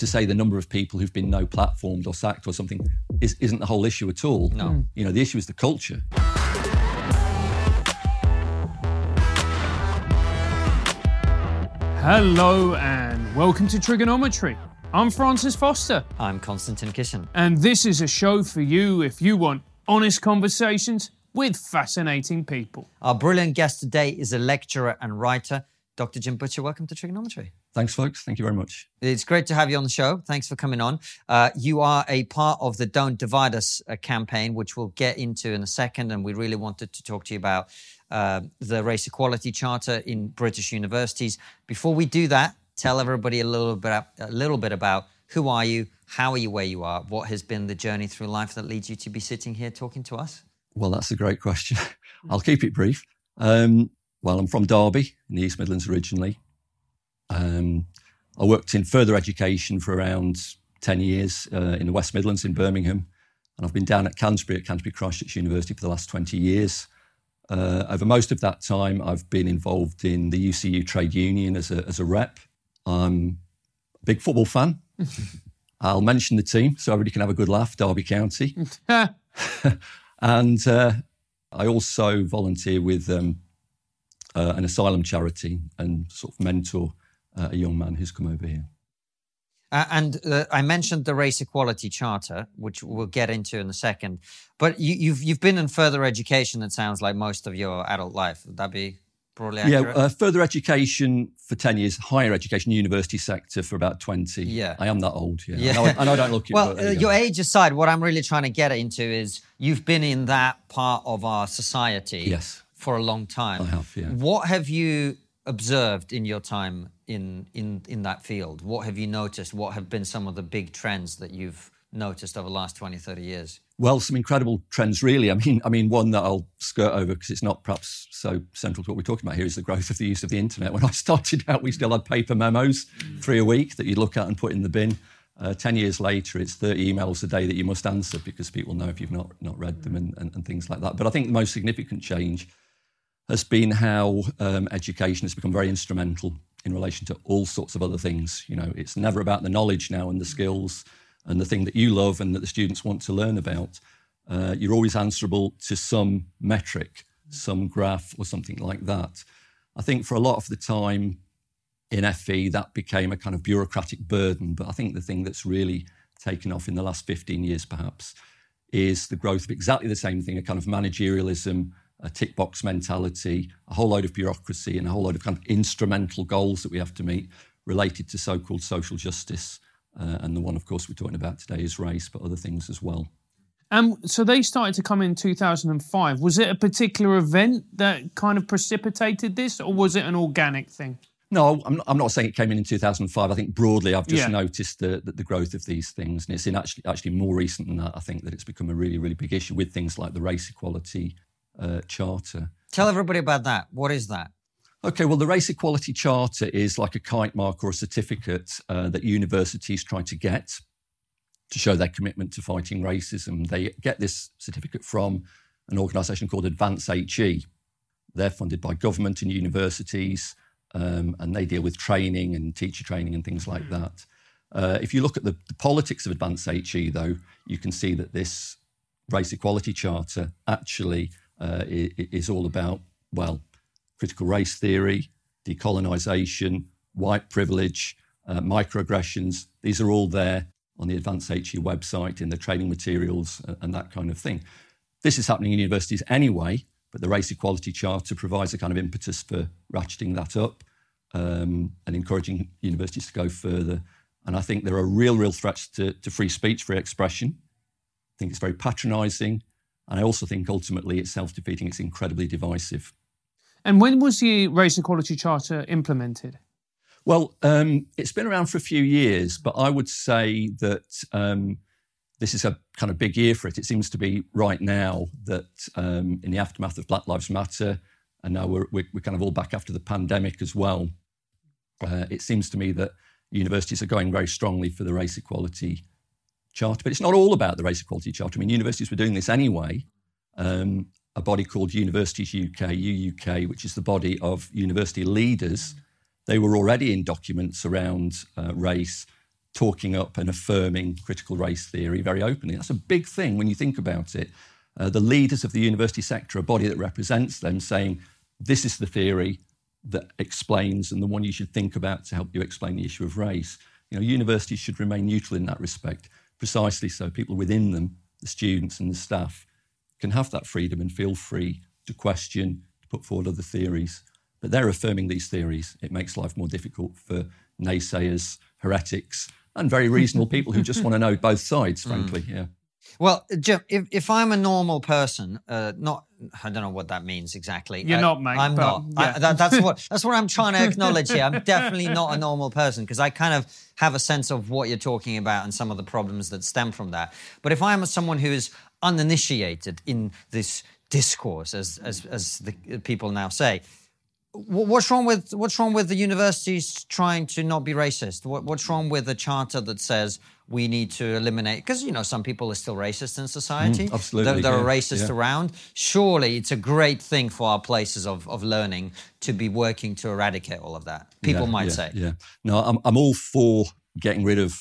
to say the number of people who've been no platformed or sacked or something is, isn't the whole issue at all. No. Hmm. You know, the issue is the culture. Hello and welcome to TRIGGERnometry. I'm Francis Foster, I'm Konstantin Kisin. and this is a show for you if you want honest conversations with fascinating people. Our brilliant guest today is a lecturer and writer, Dr. Jim Butcher. Welcome to TRIGGERnometry. Thanks, folks. Thank you very much. It's great to have you on the show. Thanks for coming on. Uh, you are a part of the Don't Divide Us uh, campaign, which we'll get into in a second. And we really wanted to talk to you about uh, the Race Equality Charter in British universities. Before we do that, tell everybody a little bit, a little bit about who are you, how are you where you are, what has been the journey through life that leads you to be sitting here talking to us. Well, that's a great question. I'll keep it brief. Um, well, I'm from Derby in the East Midlands originally. Um, I worked in further education for around 10 years uh, in the West Midlands in Birmingham. And I've been down at Canterbury at Canterbury Christ Church University for the last 20 years. Uh, over most of that time, I've been involved in the UCU trade union as a, as a rep. I'm a big football fan. I'll mention the team so everybody can have a good laugh, Derby County. And uh, I also volunteer with um, uh, an asylum charity and sort of mentor a young man who's come over here. Uh, and uh, I mentioned the Race Equality Charter, which we'll get into in a second. But you, you've you've been in further education. It sounds like most of your adult life. Would that be broadly Yeah, accurate? uh, further education for 10 years, higher education, university sector for about 20. Yeah. I am that old, yeah. Yeah. I, know, I know I don't look it, well, uh, your age aside, what I'm really trying to get into is you've been in that part of our society Yes. for a long time. I have, yeah. What have you observed in your time in in in that field? What have you noticed? What have been some of the big trends that you've noticed over the last 20, 30 years? Well, some incredible trends, really. I mean, I mean, one that I'll skirt over because it's not perhaps so central to what we're talking about here is the growth of the use of the internet. When I started out, we still had paper memos, three a week that you'd look at and put in the bin. Uh, Ten years later, it's 30 emails a day that you must answer because people know if you've not not read them and, and, and things like that. But I think the most significant change has been how um, education has become very instrumental in relation to all sorts of other things. You know, it's never about the knowledge now and the skills and the thing that you love and that the students want to learn about. Uh, you're always answerable to some metric, some graph or something like that. I think for a lot of the time in FE, that became a kind of bureaucratic burden. But I think the thing that's really taken off in the last 15 years, perhaps, is the growth of exactly the same thing a kind of managerialism, a tick box mentality, a whole load of bureaucracy, and a whole load of kind of instrumental goals that we have to meet related to so called social justice. Uh, and the one, of course, we're talking about today is race, but other things as well. Um, so they started to come in 2005. Was it a particular event that kind of precipitated this, or was it an organic thing? No, I'm not, I'm not saying it came in in 2005. I think broadly, I've just Yeah. noticed the, the, the growth of these things, and it's in actually actually more recent than that. I think that it's become a really really big issue with things like the race equality uh, charter. Tell everybody about that. What is that? Okay, well, the Race Equality Charter is like a kite mark or a certificate uh, that universities try to get to show their commitment to fighting racism. They get this certificate from an organisation called Advance HE. They're funded by government and universities, um, and they deal with training and teacher training and things like that. Uh, if you look at the, the politics of Advance HE, though, you can see that this Race Equality Charter actually uh, is all about, well, critical race theory, decolonisation, white privilege, uh, microaggressions. These are all there on the Advance HE website in the training materials and, and that kind of thing. This is happening in universities anyway, but the Race Equality Charter provides a kind of impetus for ratcheting that up um, and encouraging universities to go further. And I think there are real, real threats to, to free speech, free expression. I think it's very patronising. And I also think ultimately it's self defeating, it's incredibly divisive. And when was the Race Equality Charter implemented? Well, um, it's been around for a few years, but I would say that um, this is a kind of big year for it. It seems to be right now that um, in the aftermath of Black Lives Matter, and now we're, we're, kind of all back after the pandemic as well, uh, it seems to me that universities are going very strongly for the race equality charter. But it's not all about the race equality charter. I mean, universities were doing this anyway. Um, a body called Universities UK, UUK, which is the body of university leaders, they were already in documents around uh, race talking up and affirming critical race theory very openly. That's a big thing when you think about it. Uh, the leaders of the university sector, a body that represents them, saying, This is the theory that explains and the one you should think about to help you explain the issue of race. You know, universities should remain neutral in that respect, precisely so people within them, the students and the staff, can have that freedom and feel free to question, to put forward other theories. But they're affirming these theories. It makes life more difficult for naysayers, heretics, and very reasonable people who just want to know both sides, frankly. Mm. Yeah. Well, Jim, if, if I'm a normal person, uh, not I don't know what that means exactly. You're I, not, mate. I'm not. Yeah. I, that, that's what that's what I'm trying to acknowledge here. I'm definitely not a normal person because I kind of have a sense of what you're talking about and some of the problems that stem from that. But if I'm someone who is uninitiated in this discourse, as as, as the people now say, what's wrong with what's wrong with the universities trying to not be racist? What, what's wrong with a charter that says we need to eliminate because you know some people are still racist in society. mm, absolutely there, there yeah, are racists yeah. around. Surely it's a great thing for our places of, of learning to be working to eradicate all of that. People yeah, might say. yeah. No I'm, I'm all for getting rid of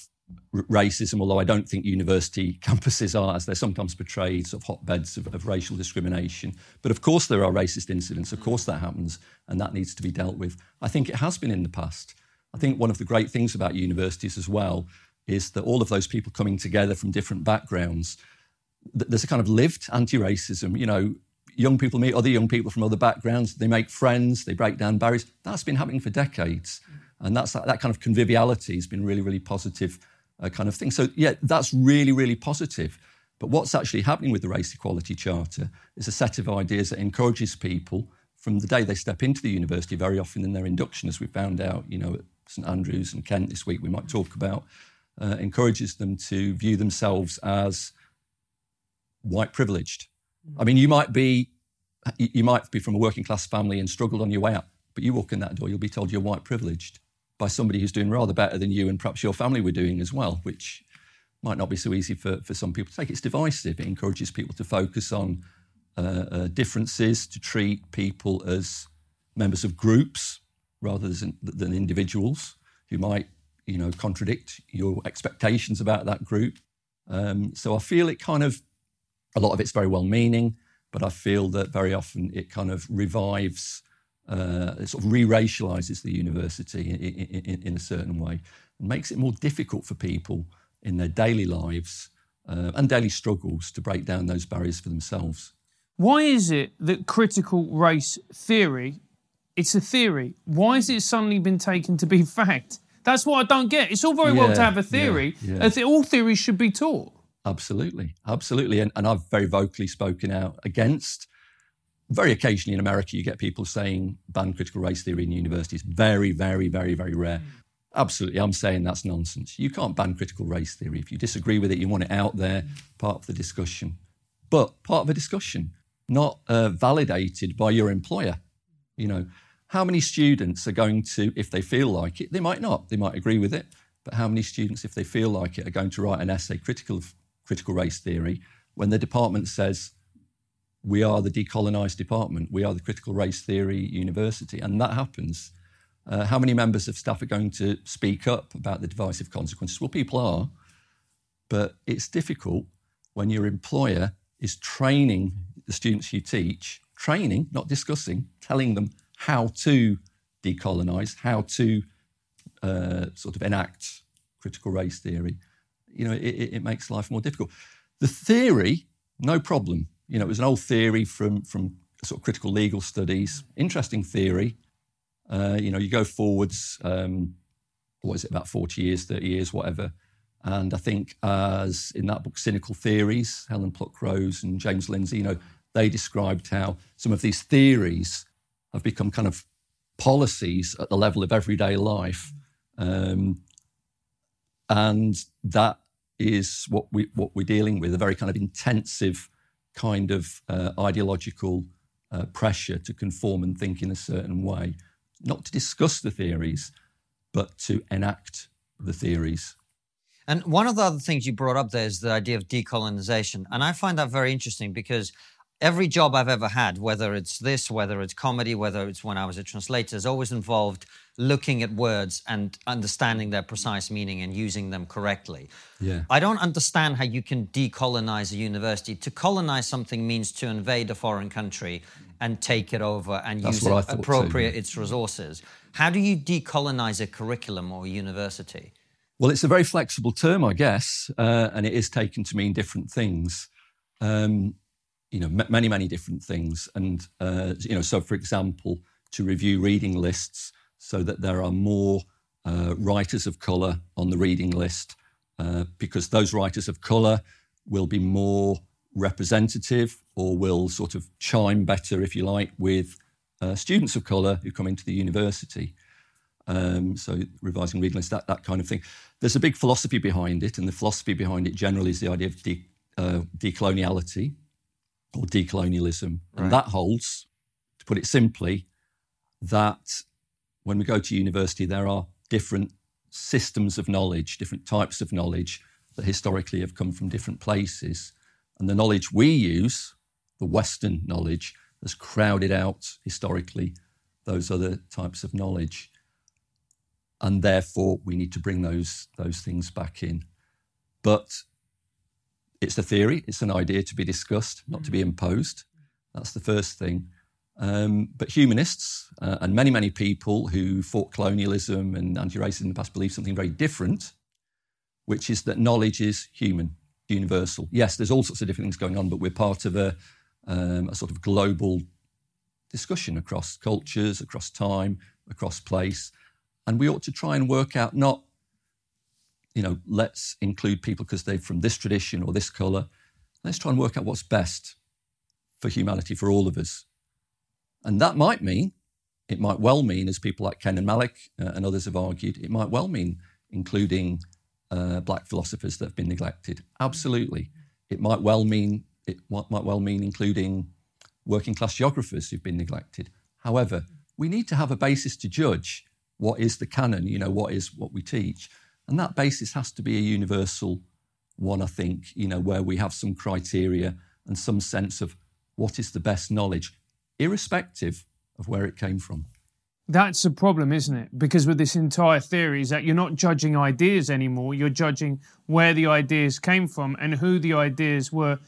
r- racism although i don't think university campuses are as they're sometimes portrayed sort of hotbeds of, of racial discrimination. But of course there are racist incidents of course that happens and that needs to be dealt with. I think it has been in the past. I think one of the great things about universities as well is that all of those people coming together from different backgrounds, there's a kind of lived anti-racism. You know, young people meet other young people from other backgrounds, they make friends, they break down barriers. That's been happening for decades, and that's that, kind of conviviality has been really, really positive uh, kind of thing. So yeah, that's really, really positive. But what's actually happening with the Race Equality Charter is a set of ideas that encourages people from the day they step into the university, very often in their induction, as we found out, you know, at St Andrews and Kent this week, we might talk about uh, encourages them to view themselves as white privileged. I mean, you might be you might be from a working class family and struggled on your way up, but you walk in that door, you'll be told you're white privileged by somebody who's doing rather better than you and perhaps your family were doing as well, which might not be so easy for, for some people to take. It's divisive. It encourages people to focus on uh, uh, differences, to treat people as members of groups rather than, than individuals who might you know, contradict your expectations about that group. Um, so I feel it kind of, a lot of it's very well meaning, but I feel that very often it kind of revives, uh, it sort of re racializes the university in, in, in, a certain way and makes it more difficult for people in their daily lives uh, and daily struggles to break down those barriers for themselves. Why is it that critical race theory, it's a theory, why has it suddenly been taken to be fact? That's what I don't get. It's all very yeah, well to have a theory. Yeah, yeah. all theories should be taught. Absolutely, absolutely. And, and I've very vocally spoken out against. Very occasionally in America, you get people saying ban critical race theory in universities. Very, very, very, very rare. Mm. Absolutely, I'm saying that's nonsense. You can't ban critical race theory. If you disagree with it, you want it out there, part of the discussion. But part of a discussion, not uh, validated by your employer. You know, how many students are going to, if they feel like it, they might not, they might agree with it, but how many students, if they feel like it, are going to write an essay critical of critical race theory when the department says, we are the decolonised department, we are the critical race theory university, and that happens. Uh, how many members of staff are going to speak up about the divisive consequences? Well, people are, but it's difficult when your employer is training the students you teach, training, not discussing, telling them how to decolonize, how to uh, sort of enact critical race theory, you know, it, it, makes life more difficult. The theory, no problem. You know, it was an old theory from from sort of critical legal studies. Interesting theory. Uh, you know, you go forwards. Um, what is it? About forty years, thirty years, whatever. And I think, as in that book, Cynical Theories, Helen Pluckrose and James Lindsay, you know, they described how some of these theories have become kind of policies at the level of everyday life. Um, and that is what we what we're dealing with a very kind of intensive kind of uh, ideological uh, pressure to conform and think in a certain way, not to discuss the theories, but to enact the theories. And one of the other things you brought up there is the idea of decolonization, and I find that very interesting because every job I've ever had, whether it's this, whether it's comedy, whether it's when I was a translator, has always involved looking at words and understanding their precise meaning and using them correctly. Yeah. I don't understand how you can decolonize a university. To colonize something means to invade a foreign country and take it over and That's use it, thought too, appropriate yeah. its resources. How do you decolonize a curriculum or a university? Well, it's a very flexible term, I guess, uh, and it is taken to mean different things. Um, you know, m- many, many different things. And, uh, you know, so for example, to review reading lists so that there are more uh, writers of colour on the reading list, uh, because those writers of colour will be more representative or will sort of chime better, if you like, with uh, students of colour who come into the university. Um, so revising reading lists, that, that kind of thing. There's a big philosophy behind it, and the philosophy behind it generally is the idea of de, uh, decoloniality or decolonialism. And that holds, to put it simply, that when we go to university, there are different systems of knowledge, different types of knowledge that historically have come from different places. And the knowledge we use, the Western knowledge, has crowded out historically those other types of knowledge. And therefore, we need to bring those, those things back in. But it's a theory, it's an idea to be discussed, not to be imposed. That's the first thing. Um, but humanists uh, and many, many people who fought colonialism and anti racism in the past believe something very different, which is that knowledge is human, universal. Yes, there's all sorts of different things going on, but we're part of a, um, a sort of global discussion across cultures, across time, across place. And we ought to try and work out not, you know, let's include people because they're from this tradition or this colour. Let's try and work out what's best for humanity, for all of us. And that might mean, it might well mean, as people like Kenan Malik uh, and others have argued, it might well mean including uh, black philosophers that have been neglected. Absolutely. It might well mean it might well mean including working class geographers who've been neglected. However, we need to have a basis to judge what is the canon, you know, what is what we teach. And that basis has to be a universal one, I think, you know, where we have some criteria and some sense of what is the best knowledge, irrespective of where it came from. That's a problem, isn't it? Because with this entire theory is that you're not judging ideas anymore. You're judging where the ideas came from and who the ideas were,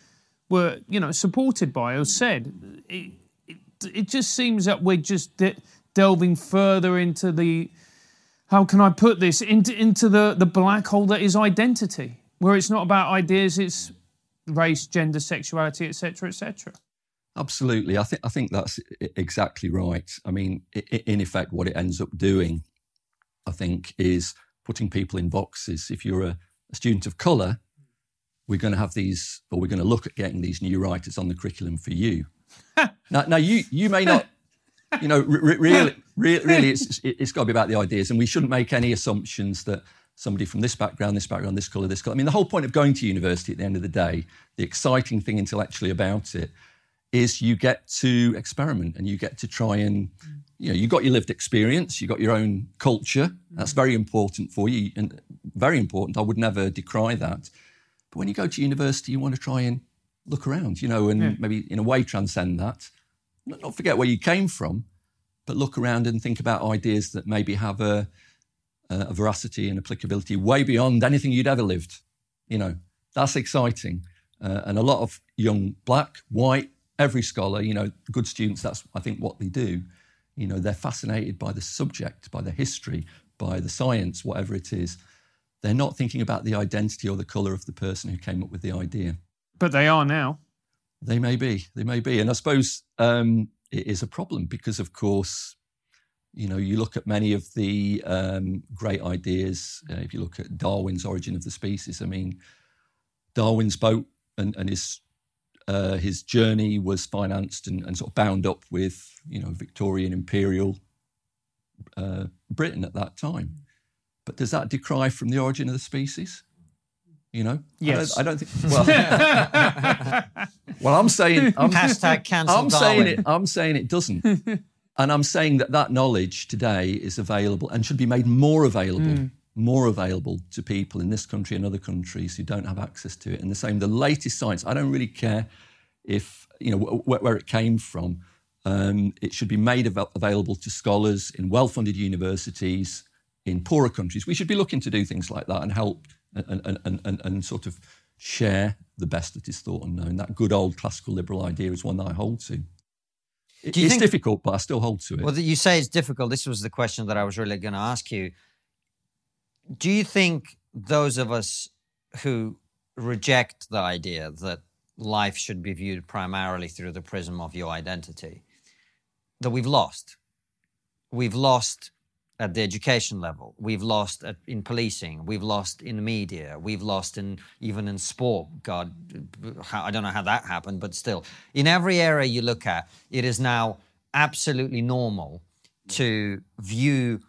were you know, supported by or said. It, it, it just seems that we're just de- delving further into the, how can I put this, into, into the, the black hole that is identity, where it's not about ideas, it's race, gender, sexuality, etc., etc. Absolutely, I think I think that's exactly right. I mean, in effect, what it ends up doing, I think, is putting people in boxes. If you're a, a student of colour, we're going to have these, or we're going to look at getting these new writers on the curriculum for you. now, now, you you may not, you know, re- really, re- really, it's it's got to be about the ideas, and we shouldn't make any assumptions that somebody from this background, this background, this colour, this colour. I mean, the whole point of going to university at the end of the day, the exciting thing intellectually about it is you get to experiment and you get to try and you know you've got your lived experience you've got your own culture that's mm. very important for you and very important i would never decry that but when you go to university you want to try and look around you know and Yeah. maybe in a way transcend that not, forget where you came from but look around and think about ideas that maybe have a, a veracity and applicability way beyond anything you'd ever lived you know that's exciting uh, and a lot of young black white every scholar, you know, good students, that's, I think, what they do. You know, they're fascinated by the subject, by the history, by the science, whatever it is. They're not thinking about the identity or the colour of the person who came up with the idea. But they are now. They may be, they may be. And I suppose um, it is a problem because, of course, you know, you look at many of the um, great ideas. Uh, if you look at Darwin's Origin of the Species, I mean, Darwin's boat and, and his uh, his journey was financed and, and, sort of bound up with, you know, Victorian imperial uh, Britain at that time. But does that decry from the origin of the species? You know, Yes. I don't, I don't think. Well, well, I'm saying, I'm, Hashtag cancel I'm saying it. I'm saying it doesn't. and I'm saying that that knowledge today is available and should be made more available, more available to people in this country and other countries who don't have access to it. And the same, the latest science. I don't really care if you know wh- wh- where it came from. Um, it should be made av- available to scholars in well funded universities in poorer countries. We should be looking to do things like that and help and, and, and, and, sort of share the best that is thought and known. That good old classical liberal idea is one that I hold to. It, it's think, difficult, but I still hold to it. Well, you say it's difficult. This was the question that I was really going to ask you. Do you think those of us who reject the idea that life should be viewed primarily through the prism of your identity, that we've lost. We've lost at the education level. We've lost at, in policing. We've lost in the media. We've lost in even in sport. God, I don't know how that happened, but still, in every area you look at, it is now absolutely normal to view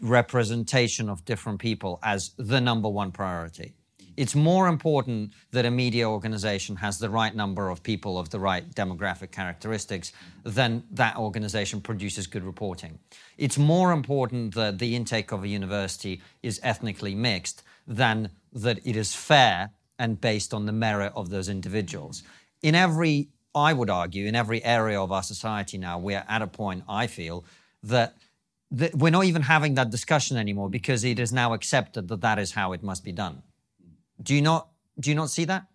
representation of different people as the number one priority. It's more important that a media organization has the right number of people of the right demographic characteristics than that organization produces good reporting. It's more important that the intake of a university is ethnically mixed than that it is fair and based on the merit of those individuals. In every, I would argue, in every area of our society now, we're at a point, I feel, that we're not even having that discussion anymore because it is now accepted that that is how it must be done. Do you not do you not see that?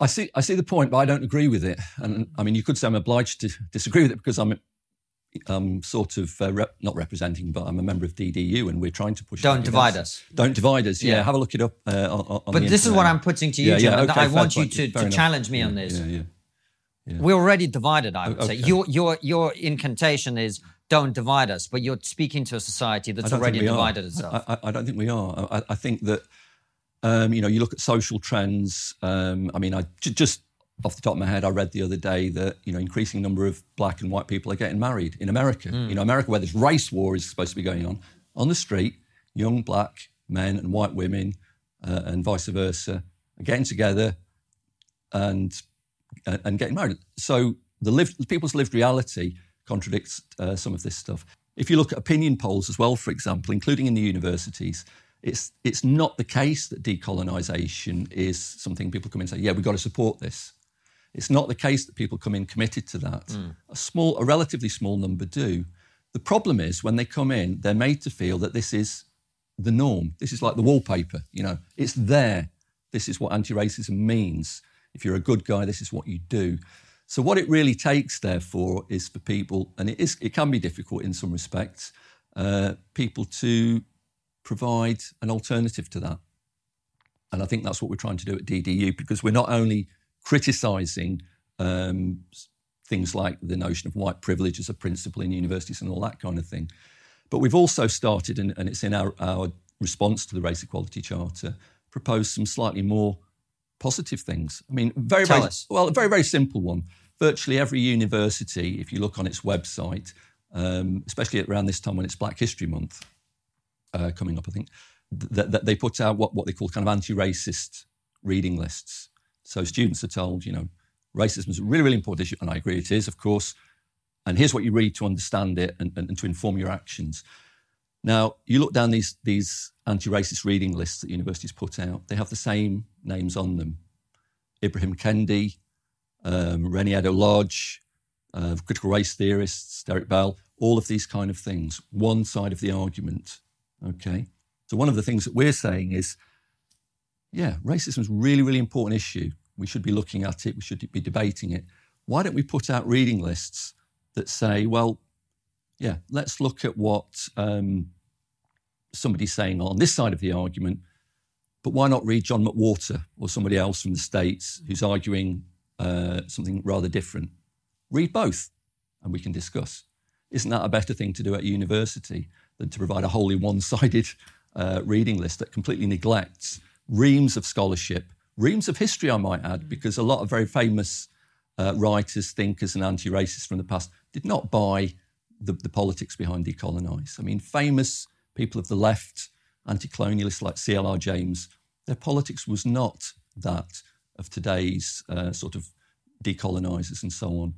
I see I see the point, but I don't agree with it. And I mean, you could say I'm obliged to disagree with it because I'm I'm sort of uh, rep, not representing, but I'm a member of DDU, and we're trying to push. Don't divide us. Don't divide us. Yeah, yeah. have a look it up. Uh, on, on but this internet. is what I'm putting to you, yeah, Jim. Yeah, okay, I want you to, to challenge me yeah, on this. Yeah, yeah, We're already divided. I would okay. say your your your incantation is don't divide us, but you're speaking to a society that's already divided are. itself. I, I, I, don't think we are. I, I think that um, you know, you look at social trends. Um, I mean, I j- just off the top of my head, I read the other day that you know, increasing number of black and white people are getting married in America. Mm. You know, America, where this race war is supposed to be going on, on the street, young black men and white women, uh, and vice versa, are getting together and uh, and getting married. So the lived, people's lived reality contradicts uh, some of this stuff. If you look at opinion polls as well, for example, including in the universities, it's, it's not the case that decolonisation is something people come in and say, yeah, we've got to support this. It's not the case that people come in committed to that. Mm. A small, a relatively small number do. The problem is when they come in, they're made to feel that this is the norm. This is like the wallpaper, you know, it's there. This is what anti-racism means. If you're a good guy, this is what you do. So what it really takes, therefore, is for people, and it is it can be difficult in some respects, uh, people to provide an alternative to that. And I think that's what we're trying to do at DDU because we're not only criticising um, things like the notion of white privilege as a principle in universities and all that kind of thing, but we've also started, and, and it's in our, our response to the Race Equality Charter, proposed some slightly more positive things. I mean, very, Tell very us. well, a very, very simple one. Virtually every university, if you look on its website, um, especially around this time when it's Black History Month, uh, coming up, I think, that, that they put out what, what they call kind of anti-racist reading lists. So students are told, you know, racism is a really, really important issue, and I agree it is, of course. And here's what you read to understand it and, and, and to inform your actions. Now, you look down these, these anti-racist reading lists that universities put out, they have the same names on them. Ibrahim Kendi, um, Reni Eddo-Lodge, uh, critical race theorists, Derek Bell, all of these kind of things. One side of the argument. Okay. So one of the things that we're saying is, yeah, racism is a really, really important issue. We should be looking at it. We should be debating it. Why don't we put out reading lists that say, well, yeah, let's look at what um, somebody's saying on this side of the argument, but why not read John McWhorter or somebody else from the States who's arguing uh, something rather different? Read both and we can discuss. Isn't that a better thing to do at university? Than to provide a wholly one sided uh, reading list that completely neglects reams of scholarship, reams of history, I might add, because a lot of very famous uh, writers, thinkers, and anti racists from the past did not buy the, the politics behind decolonise. I mean, famous people of the left, anti colonialists like C.L.R. James, their politics was not that of today's uh, sort of decolonisers and so on.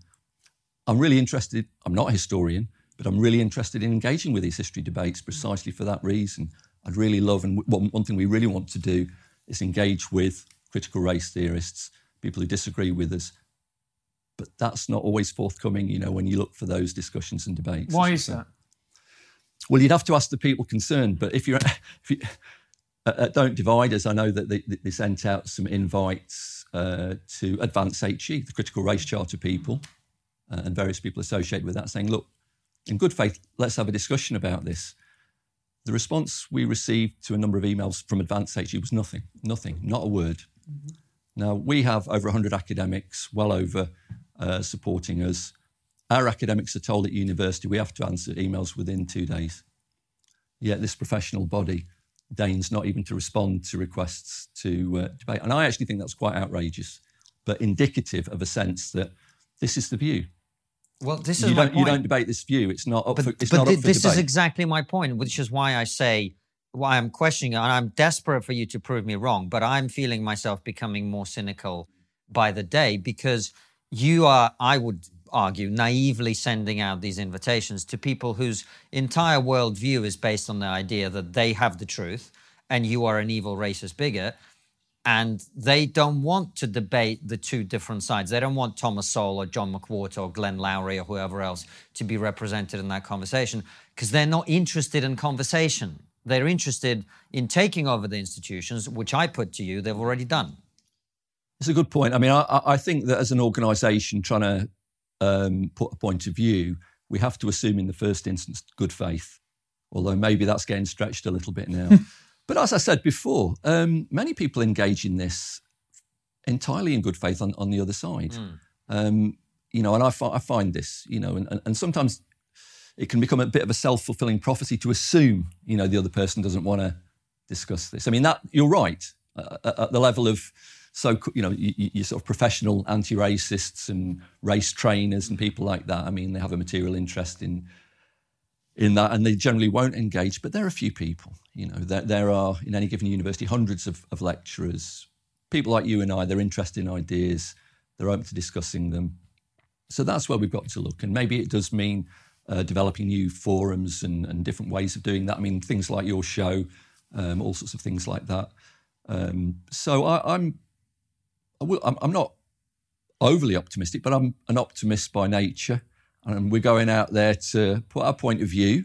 I'm really interested, I'm not a historian, but I'm really interested in engaging with these history debates precisely for that reason. I'd really love, and one, one thing we really want to do is engage with critical race theorists, people who disagree with us, but that's not always forthcoming, you know, when you look for those discussions and debates. Why is that? Well, you'd have to ask the people concerned, but if you're, if you, uh, uh, Don't Divide Us, I know that they, they sent out some invites uh, to Advance HE, the critical race charter people, uh, and various people associated with that, saying, look, in good faith, let's have a discussion about this. The response we received to a number of emails from Advance HE was nothing, nothing, not a word. Mm-hmm. Now, we have over 100 academics, well over, uh, supporting us. Our academics are told at university we have to answer emails within two days. Yet this professional body deigns not even to respond to requests to uh, debate. And I actually think that's quite outrageous, but indicative of a sense that this is the view. Well, this is you don't. You don't debate this view. It's not up but, for, it's but not th- up for this debate. is exactly my point, which is why I say why I'm questioning, it, and I'm desperate for you to prove me wrong. But I'm feeling myself becoming more cynical by the day because you are, I would argue, naively sending out these invitations to people whose entire worldview is based on the idea that they have the truth and you are an evil racist bigot. And they don't want to debate the two different sides. They don't want Thomas Sowell or John McWhorter or Glenn Loury or whoever else to be represented in that conversation because they're not interested in conversation. They're interested in taking over the institutions, which I put to you, they've already done. It's a good point. I mean, I, I think that as an organisation trying to um, put a point of view, we have to assume in the first instance good faith, although maybe that's getting stretched a little bit now. but as I said before, um, many people engage in this entirely in good faith on, on the other side. Mm. Um, you know, and I, fi- I, find this, you know, and, and sometimes it can become a bit of a self fulfilling prophecy to assume, you know, the other person doesn't want to discuss this. I mean, that you're right uh, at the level of so you know you, you sort of professional anti-racists and race trainers and people like that. I mean, they have a material interest in in that, and they generally won't engage. But there are a few people. You know, there, there are in any given university hundreds of, of lecturers, people like you and I. They're interested in ideas. They're open to discussing them. So that's where we've got to look. And maybe it does mean uh, developing new forums and, and, different ways of doing that. I mean, things like your show, um, all sorts of things like that. Um, so I, I'm, I'm, I'm not overly optimistic, but I'm an optimist by nature, and we're going out there to put our point of view.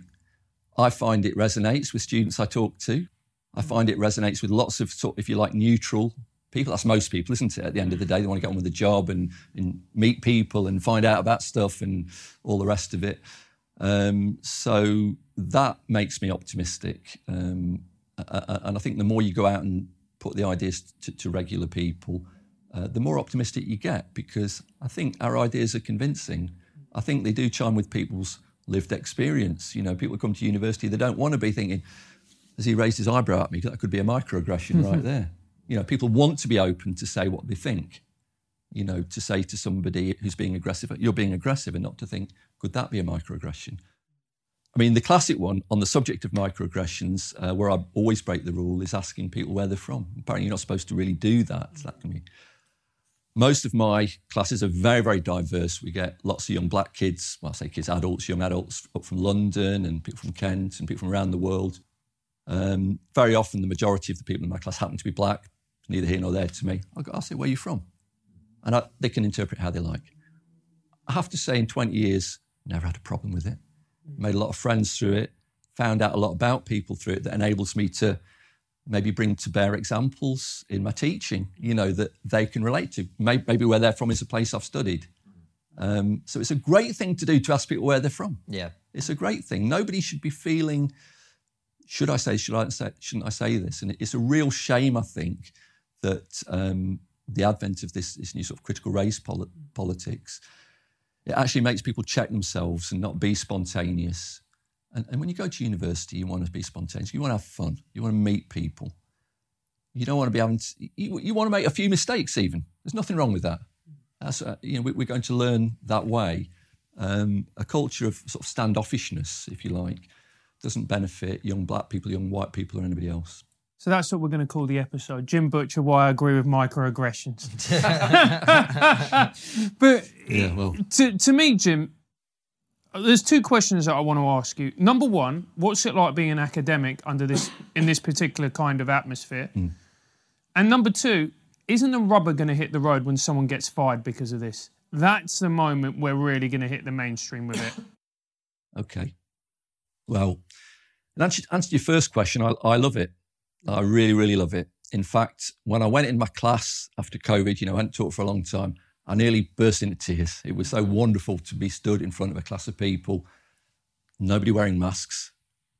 I find it resonates with students I talk to. I find it resonates with lots of, if you like, neutral people. That's most people, isn't it? At the end of the day, they want to get on with the job and, and meet people and find out about stuff and all the rest of it. Um, so that makes me optimistic. Um, and I think the more you go out and put the ideas to, to regular people, uh, the more optimistic you get because I think our ideas are convincing. I think they do chime with people's lived experience. You know, people come to university, they don't want to be thinking, as he raised his eyebrow at me, that could be a microaggression right there. You know, people want to be open to say what they think. You know, to say to somebody who's being aggressive, you're being aggressive, and not to think, could that be a microaggression? I mean, the classic one on the subject of microaggressions, uh, where I always break the rule, is asking people where they're from. Apparently, you're not supposed to really do that. That can be. Most of my classes are very, very diverse. We get lots of young black kids, well, I say kids, adults, young adults up from London and people from Kent and people from around the world. Um, very often, the majority of the people in my class happen to be black, neither here nor there to me. I'll, go, I'll say, Where are you from? And I, they can interpret how they like. I have to say, in 20 years, never had a problem with it. Made a lot of friends through it, found out a lot about people through it that enables me to maybe bring to bear examples in my teaching, you know, that they can relate to. Maybe where they're from is a place I've studied. Um, so it's a great thing to do to ask people where they're from. Yeah. It's a great thing. Nobody should be feeling, should I say, should I say, shouldn't I say this? And it's a real shame, I think, that um, the advent of this, this new sort of critical race poli- politics, it actually makes people check themselves and not be spontaneous. And, and, when you go to university, you want to be spontaneous. You want to have fun. You want to meet people. You don't want to be having. To, you, you want to make a few mistakes. Even there's nothing wrong with that. That's uh, you know we, are going to learn that way. Um, a culture of sort of standoffishness, if you like, doesn't benefit young black people, young white people, or anybody else. So that's what we're going to call the episode. Jim Butcher, why I agree with microaggressions. but yeah, well. to, to me, Jim, there's two questions that I want to ask you. Number one, what's it like being an academic under this in this particular kind of atmosphere? Mm. And number two, isn't the rubber going to hit the road when someone gets fired because of this? That's the moment we're really going to hit the mainstream with it. okay. Well, in answer, answer to your first question, I, I love it. I really, really love it. In fact, when I went in my class after COVID, you know, I hadn't taught for a long time, I nearly burst into tears. It was so wonderful to be stood in front of a class of people, nobody wearing masks,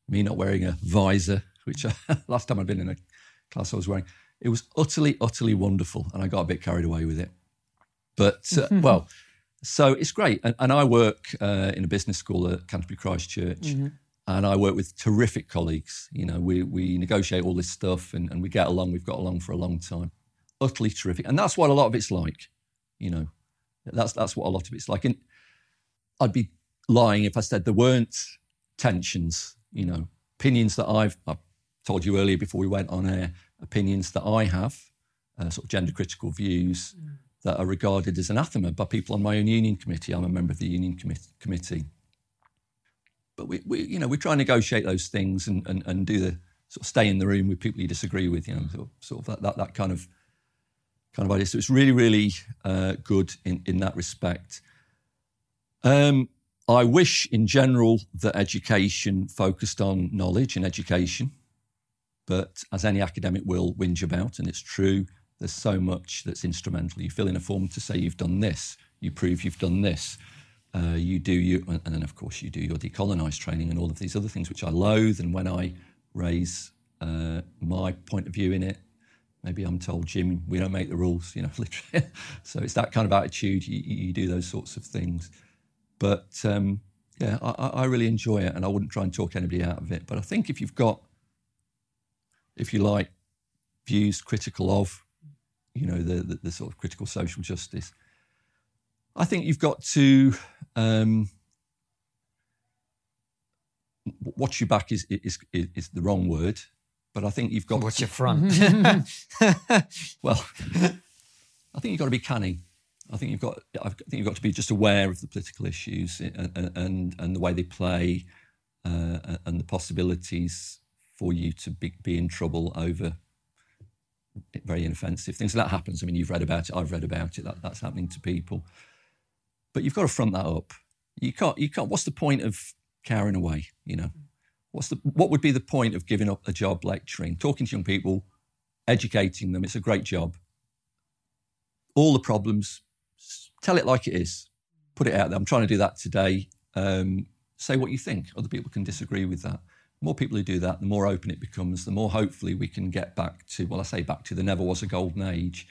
me not wearing a visor, which I, last time I'd been in a class I was wearing. It was utterly, utterly wonderful. And I got a bit carried away with it. But, uh, well, so it's great. And, and I work uh, in a business school at Canterbury Christ Church. Mm-hmm and I work with terrific colleagues. You know, we, we negotiate all this stuff and, and we get along. We've got along for a long time. Utterly terrific. And that's what a lot of it's like, you know. That's that's what a lot of it's like. And I'd be lying if I said there weren't tensions, you know, opinions that I've, I told you earlier before we went on air, opinions that I have, uh, sort of gender critical views mm. that are regarded as anathema by people on my own union committee. I'm a member of the union commi- committee. But we, we, you know, we try and negotiate those things and, and, and do the sort of stay in the room with people you disagree with, you know, sort of, sort of that, that, that kind of kind of idea. So it's really, really uh, good in, in that respect. Um, I wish, in general, that education focused on knowledge and education. But as any academic will whinge about, and it's true, there's so much that's instrumental. You fill in a form to say you've done this, you prove you've done this. Uh, you do you, and then of course you do your decolonise training and all of these other things which I loathe. And when I raise uh, my point of view in it, maybe I'm told, Jim, we don't make the rules, you know, literally. so it's that kind of attitude. You, you do those sorts of things. But um, yeah, I, I, really enjoy it, and I wouldn't try and talk anybody out of it. But I think if you've got, if you like, views critical of, you know, the, the, the sort of critical social justice I think you've got to um, watch your back is, is, is is the wrong word, but I think you've got to, your front. well, I think you've got to be canny. I think you've got I think you've got to be just aware of the political issues and and, and the way they play uh, and the possibilities for you to be, be in trouble over very inoffensive things. that happens. I mean, you've read about it. I've read about it. That, that's happening to people. But you've got to front that up. You can't. You can't. What's the point of carrying away? You know, what's the what would be the point of giving up a job lecturing, talking to young people, educating them? It's a great job. All the problems, tell it like it is. Put it out there. I'm trying to do that today. Um, say what you think. Other people can disagree with that. The more people who do that, the more open it becomes. The more hopefully we can get back to. Well, I say back to. There never was a golden age.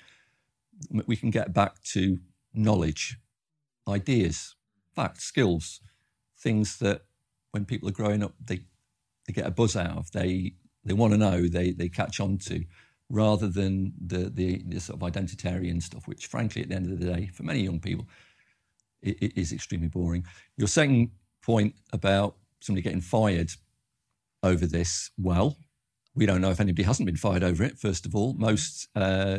We can get back to knowledge ideas, facts, skills, things that when people are growing up, they, they get a buzz out of, they, they want to know, they, they catch on to, rather than the, the, the, sort of identitarian stuff, which frankly, at the end of the day, for many young people, it, it is extremely boring. Your second point about somebody getting fired over this, well, we don't know if anybody hasn't been fired over it, first of all. Most uh,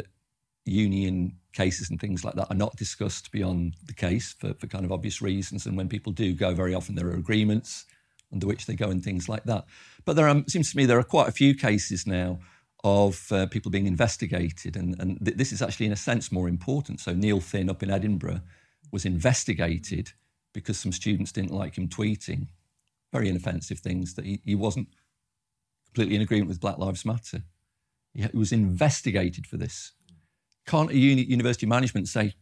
union cases and things like that are not discussed beyond the case for, for kind of obvious reasons. And when people do go, very often there are agreements under which they go and things like that. But there are, seems to me there are quite a few cases now of uh, people being investigated, and, and th- this is actually in a sense more important. So Neil Thin up in Edinburgh was investigated because some students didn't like him tweeting very inoffensive things that he, he wasn't completely in agreement with Black Lives Matter. He was investigated for this. Can't a uni- university management say,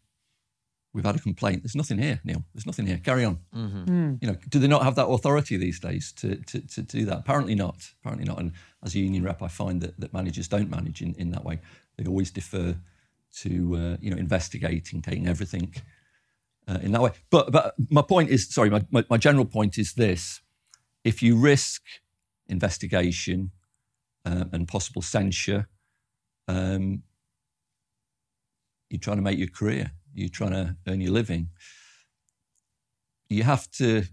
we've had a complaint. There's nothing here, Neil. There's nothing here. Carry on. Mm-hmm. Mm. You know, do they not have that authority these days to, to, to, do that? Apparently not. Apparently not. And as a union rep, I find that, that managers don't manage in, in that way. They always defer to uh, you know investigating, taking everything uh, in that way. But but my point is, sorry, my, my, my general point is this: if you risk investigation uh, and possible censure, um, you're trying to make your career, you're trying to earn your living. You have to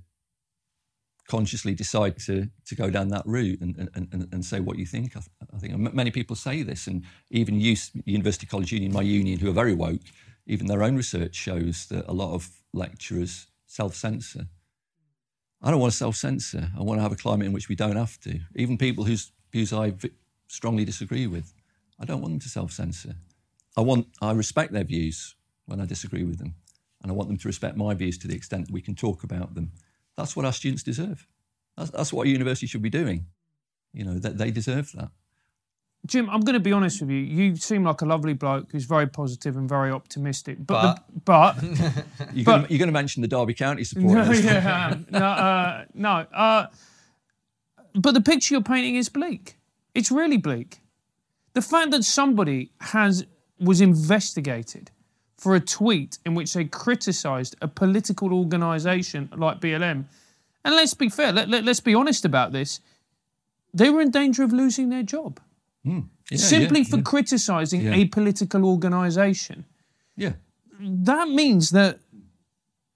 consciously decide to to go down that route and and, and, say what you think. I, I think many people say this, and even University College Union, my union, who are very woke, even their own research shows that a lot of lecturers self-censor. I don't want to self-censor. I want to have a climate in which we don't have to. Even people whose views I strongly disagree with, I don't want them to self-censor. I want, I respect their views when I disagree with them. and I want them to respect my views to the extent that we can talk about them. That's what our students deserve. That's, that's what a university should be doing. You know, that they deserve that. Jim, I'm going to be honest with you. You seem like a lovely bloke who's very positive and very optimistic. But But? the, but You're, going, to, you're going to mention the Derby County no, supporters. yeah, no, uh, no. Uh, but the picture you're painting is bleak. It's really bleak. The fact that somebody has was investigated for a tweet in which they criticised a political organisation like BLM, and let's be fair, let, let, let's be honest about this, they were in danger of losing their job. Hmm. Yeah, simply yeah, for criticising Yeah. a political organisation Yeah. that means that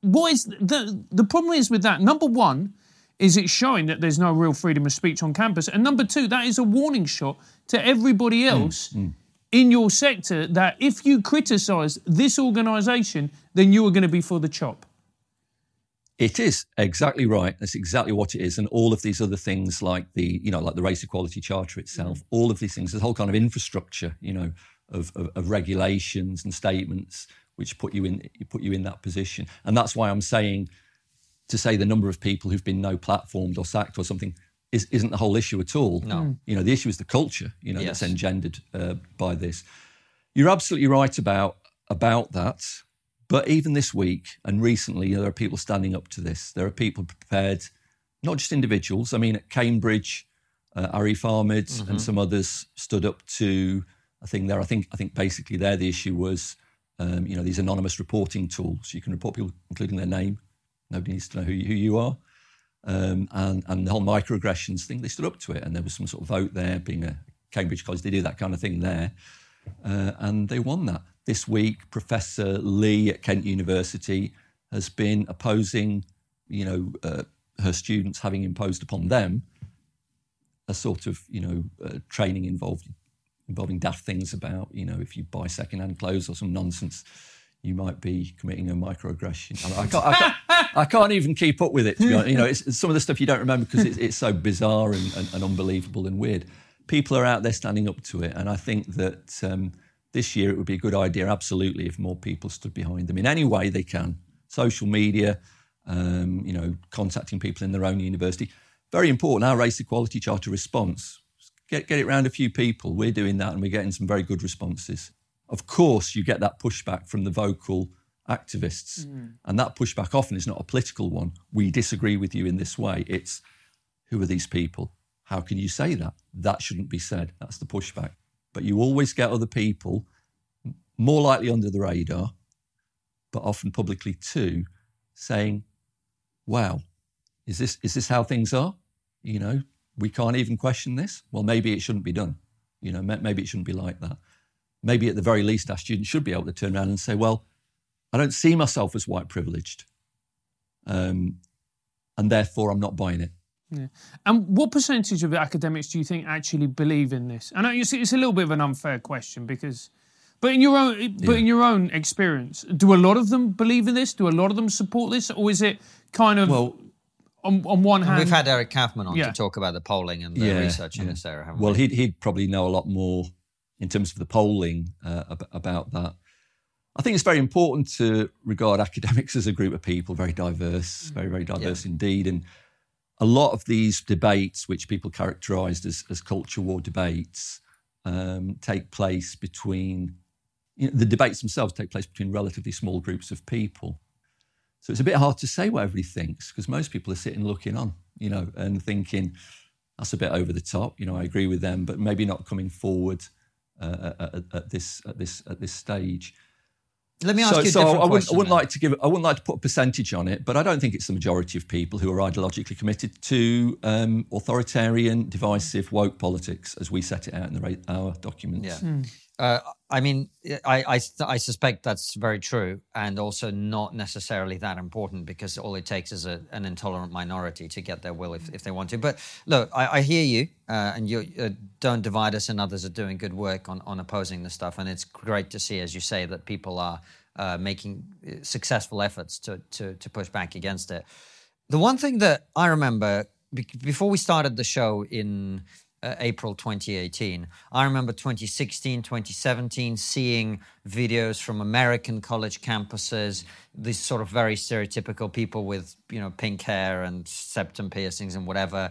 what is the the problem is with that. Number one is it showing that there's no real freedom of speech on campus. And number two that is a warning shot to everybody hmm, else hmm. In your sector that if you criticize this organization then you are going to be for the chop It is exactly right. That's exactly what it is. And all of these other things, like the, you know, like the race equality charter itself, mm. all of these things, this whole kind of infrastructure, you know, of, of, of regulations and statements which put you in put you in that position. And that's why I'm saying to say the number of people who've been no platformed or sacked or something is, isn't the whole issue at all. No. You know, the issue is the culture, you know, Yes. that's engendered uh, by this. You're absolutely right about about that. But even this week and recently, there are people standing up to this. There are people prepared, not just individuals. I mean, at Cambridge, uh, Arif Ahmed Mm-hmm. and some others stood up to a thing there. I think I think basically there the issue was, um, you know, these anonymous reporting tools. You can report people, including their name. Nobody needs to know who you, who you are. Um, and and the whole microaggressions thing, they stood up to it, and there was some sort of vote there. Being a Cambridge college, they do that kind of thing there uh, and they won that. This week, Professor Lee at Kent University has been opposing, you know, uh, her students having imposed upon them a sort of, you know, uh, training involved involving daft things about, you know, if you buy second-hand clothes or some nonsense, you might be committing a microaggression. I, can't, I, can't, I can't even keep up with it. To be honest. You know, it's, it's some of the stuff you don't remember because it's, it's so bizarre and, and, and unbelievable and weird. People are out there standing up to it, and I think that um, this year it would be a good idea, absolutely, if more people stood behind them in any way they can. Social media, um, you know, contacting people in their own university. Very important. Our race equality charter response. Get get it round a few people. We're doing that, and we're getting some very good responses. Of course, you get that pushback from the vocal activists, hmm. and that pushback often is not a political one. We disagree with you in this way. It's who are these people? How can you say that? That shouldn't be said. That's the pushback. But you always get other people, more likely under the radar, but often publicly too, saying, "Wow, is this is this how things are? You know, we can't even question this. Well, maybe it shouldn't be done. You know, maybe it shouldn't be like that. Maybe at the very least, our students should be able to turn around and say, "Well, I don't see myself as white privileged, um, and therefore I'm not buying it." Yeah. And what percentage of academics do you think actually believe in this? I know it's, it's a little bit of an unfair question because, but in your own, but in your own experience, do a lot of them believe in this? Do a lot of them support this, or is it kind of Well, on, on one hand? We've had Eric Kaufmann on Yeah. to talk about the polling and the Yeah, research in yeah. this area, Well, we? he'd, he'd probably know a lot more in terms of the polling uh, about that. I think it's very important to regard academics as a group of people, very diverse, very, very diverse indeed. And a lot of these debates, which people characterised as, as culture war debates, um, take place between, you know, the debates themselves take place between relatively small groups of people. So it's a bit hard to say what everybody thinks because most people are sitting looking on, you know, and thinking, that's a bit over the top. You know, I agree with them, but maybe not coming forward uh, at- at this at this at this stage. Let me ask so, you a so different I wouldn't. I wouldn't then. like to give I wouldn't like to put a percentage on it, but I don't think it's the majority of people who are ideologically committed to um, authoritarian, divisive, woke politics as we set it out in the, ra- our documents. Yeah. Uh, I mean, I, I, I suspect that's very true and also not necessarily that important because all it takes is a, an intolerant minority to get their will if, if they want to. But look, I, I hear you uh, and you uh, don't divide us and others are doing good work on, on opposing this stuff. And it's great to see, as you say, that people are uh, making uh, successful efforts to, to, to push back against it. The one thing that I remember be- before we started the show in uh, April 2018. I remember 2016, 2017, seeing videos from American college campuses, these sort of very stereotypical people with, you know, pink hair and septum piercings and whatever,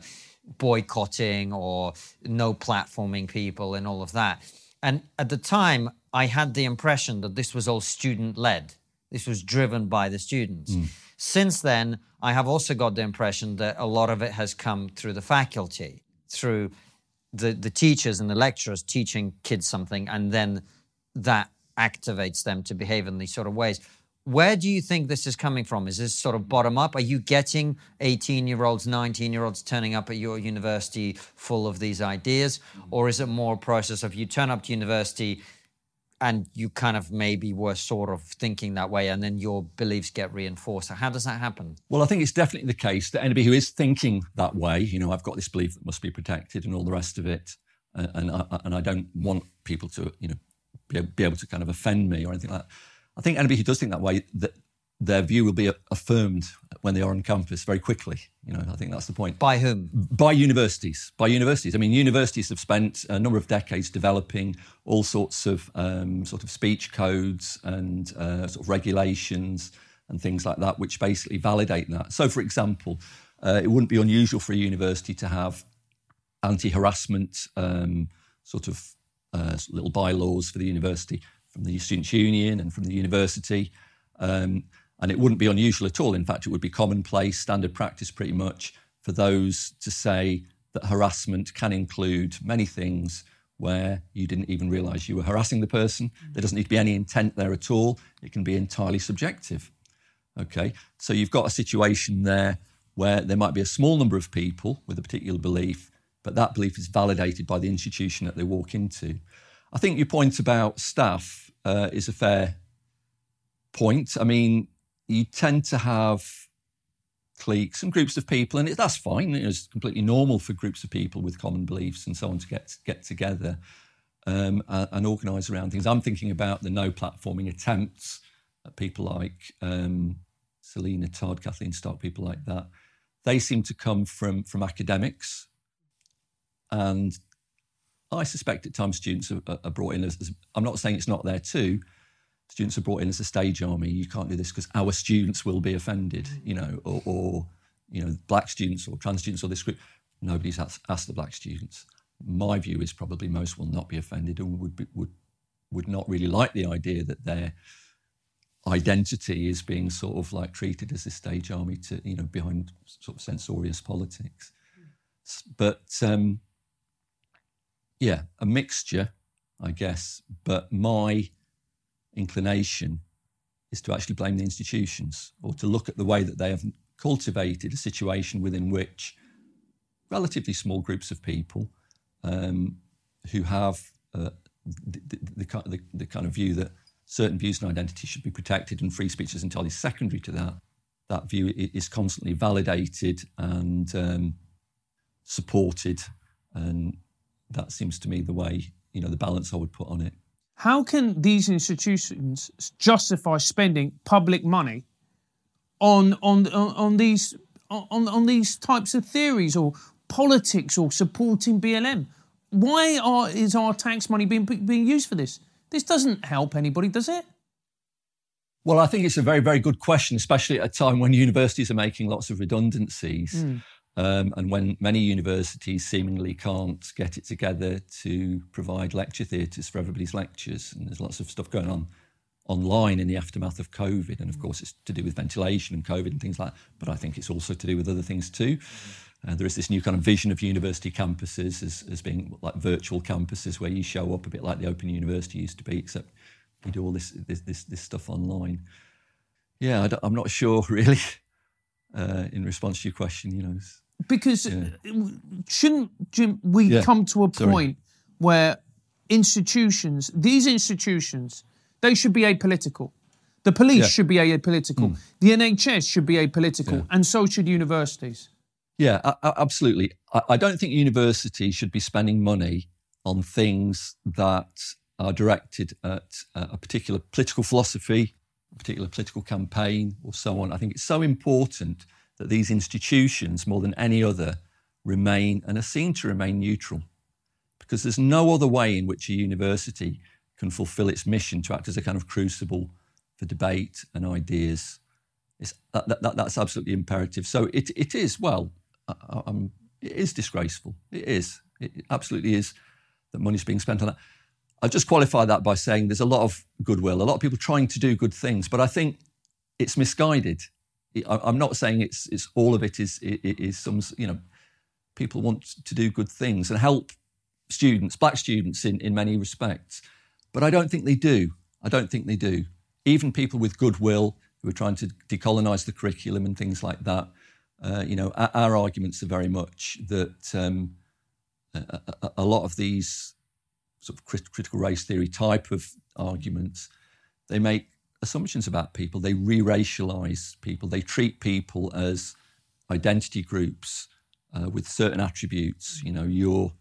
boycotting or no platforming people and all of that. And at the time, I had the impression that this was all student led. This was driven by the students. Mm. Since then, I have also got the impression that a lot of it has come through the faculty, through the, the teachers and the lecturers teaching kids something, and then that activates them to behave in these sort of ways. Where do you think this is coming from? Is this sort of bottom up? Are you getting 18 year olds, 19 year olds turning up at your university full of these ideas? Mm-hmm. Or is it more a process of you turn up to university and you kind of maybe were sort of thinking that way and then your beliefs get reinforced? How does that happen? Well, I think it's definitely the case that anybody who is thinking that way, you know, I've got this belief that must be protected and all the rest of it, and, and, I, and I don't want people to, you know, be able to kind of offend me or anything like that I think anybody who does think that way, that their view will be affirmed when they are on campus very quickly. You know, I think that's the point. By whom? By universities. By universities. I mean, universities have spent a number of decades developing all sorts of um, sort of speech codes and uh, sort of regulations and things like that, which basically validate that. So, for example, uh, it wouldn't be unusual for a university to have anti-harassment um, sort of uh, little bylaws for the university from the Students' Union and from the university. Um, and it wouldn't be unusual at all. In fact, it would be commonplace, standard practice pretty much, for those to say that harassment can include many things where you didn't even realize you were harassing the person. There doesn't need to be any intent there at all. It can be entirely subjective. Okay, so you've got a situation there where there might be a small number of people with a particular belief, but that belief is validated by the institution that they walk into. I think your point about staff uh, is a fair point. I mean, you tend to have cliques and groups of people, and it, that's fine. It's completely normal for groups of people with common beliefs and so on to get get together um, and, and organise around things. I'm thinking about the no platforming attempts at people like um, Selina Todd, Kathleen Stock, people like that. They seem to come from from academics, and I suspect at times students are, are brought in as, as, I'm not saying it's not there too. Students are brought in as a stage army. You can't do this because our students will be offended, you know, or, or, you know, black students or trans students or this group. Nobody's asked, asked the black students. My view is probably most will not be offended and would be, would would not really like the idea that their identity is being sort of like treated as a stage army to you know behind sort of censorious politics. But um, yeah, a mixture, I guess. But my inclination is to actually blame the institutions or to look at the way that they have cultivated a situation within which relatively small groups of people um, who have uh, the, the, the, the, kind of view that certain views and identities should be protected and free speech is entirely secondary to that. That view is constantly validated and um, supported and that seems to me the way, you know, the balance I would put on it. How can these institutions justify spending public money on on on, on these on, on these types of theories or politics or supporting BLM? Why are, is our tax money being being used for this? This doesn't help anybody, does it? Well, I think it's a very, very good question, especially at a time when universities are making lots of redundancies. Mm. Um, and when many universities seemingly can't get it together to provide lecture theatres for everybody's lectures, and there's lots of stuff going on online in the aftermath of COVID, and of course it's to do with ventilation and COVID and things like that, but I think it's also to do with other things too. Uh, there is this new kind of vision of university campuses as, as being like virtual campuses where you show up a bit like the Open University used to be, except we do all this this this, this stuff online. Yeah, I am not sure really. Uh, in response to your question, you know, because yeah. shouldn't Jim, we yeah. come to a point Sorry. where institutions, these institutions, they should be apolitical. The police yeah. should be apolitical. Mm. The NHS should be apolitical, and so should universities. Yeah, absolutely. I don't think universities should be spending money on things that are directed at a particular political philosophy, a particular political campaign, or so on. I think it's so important that these institutions, more than any other, remain and are seen to remain neutral. because there's no other way in which a university can fulfill its mission to act as a kind of crucible for debate and ideas. That, that, that's absolutely imperative. So it, it is, well, I, it is disgraceful. It is. It absolutely is that money's being spent on that. I'll just qualify that by saying there's a lot of goodwill, a lot of people trying to do good things, but I think it's misguided. I'm not saying it's, it's all of it is, is some, you know, people want to do good things and help students, black students in, in many respects. But I don't think they do. I don't think they do. Even people with goodwill who are trying to decolonize the curriculum and things like that, uh, you know, our, our, arguments are very much that um, a, a, a, lot of these sort of crit- critical race theory type of arguments, they make assumptions about people. They re-racialize people. They treat people as identity groups uh, with certain attributes. You know, you're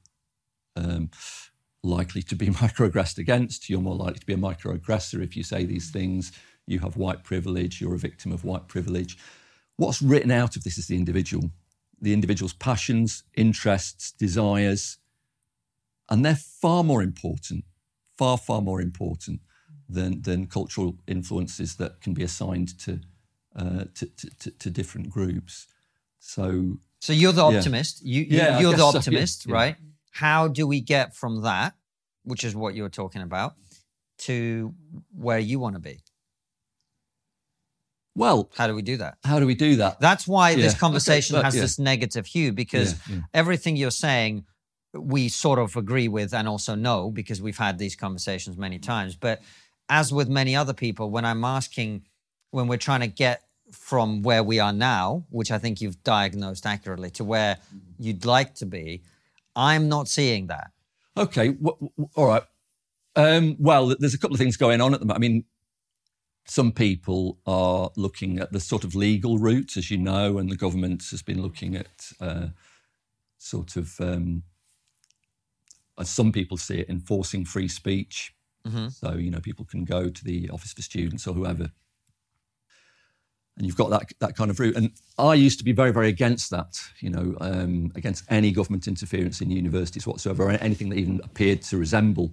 um, likely to be microaggressed against. You're more likely to be a microaggressor if you say these things. You have white privilege. You're a victim of white privilege. What's written out of this is the individual, the individual's passions, interests, desires, and they're far more important, far far more important than than cultural influences that can be assigned to uh, to, to, to, different groups. So, so you're the optimist. Yeah. You, you yeah, you're the optimist, so, yeah, right? How do we get from that, which is what you're talking about, to where you want to be? Well, how do we do that? How do we do that? That's why this conversation okay, has yeah. this negative hue because everything you're saying, we sort of agree with and also know because we've had these conversations many times. But as with many other people, when I'm asking, when we're trying to get from where we are now, which I think you've diagnosed accurately, to where you'd like to be, I'm not seeing that. Okay, w- w- all right. Um, well, there's a couple of things going on at the moment. I mean, some people are looking at the sort of legal route, as you know, and the government has been looking at uh, sort of, um, as some people see it, enforcing free speech. Mm-hmm. So, you know, people can go to the Office for Students or whoever and you've got that that kind of route. And I used to be very, very against that. You know, um, against any government interference in universities whatsoever, or anything that even appeared to resemble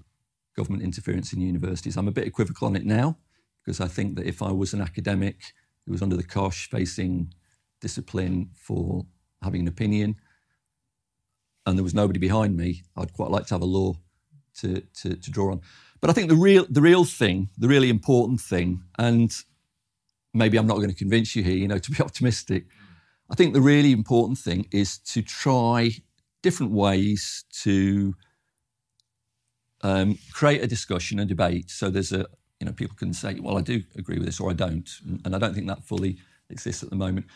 government interference in universities. I'm a bit equivocal on it now because I think that if I was an academic who was under the cosh facing discipline for having an opinion, and there was nobody behind me, I'd quite like to have a law to, to, to draw on. But I think the real the real thing, the really important thing, and maybe I'm not going to convince you here, you know, to be optimistic. I think the really important thing is to try different ways to um, create a discussion and debate. So there's a, you know, people can say, well, I do agree with this or I don't. And I don't think that fully exists at the moment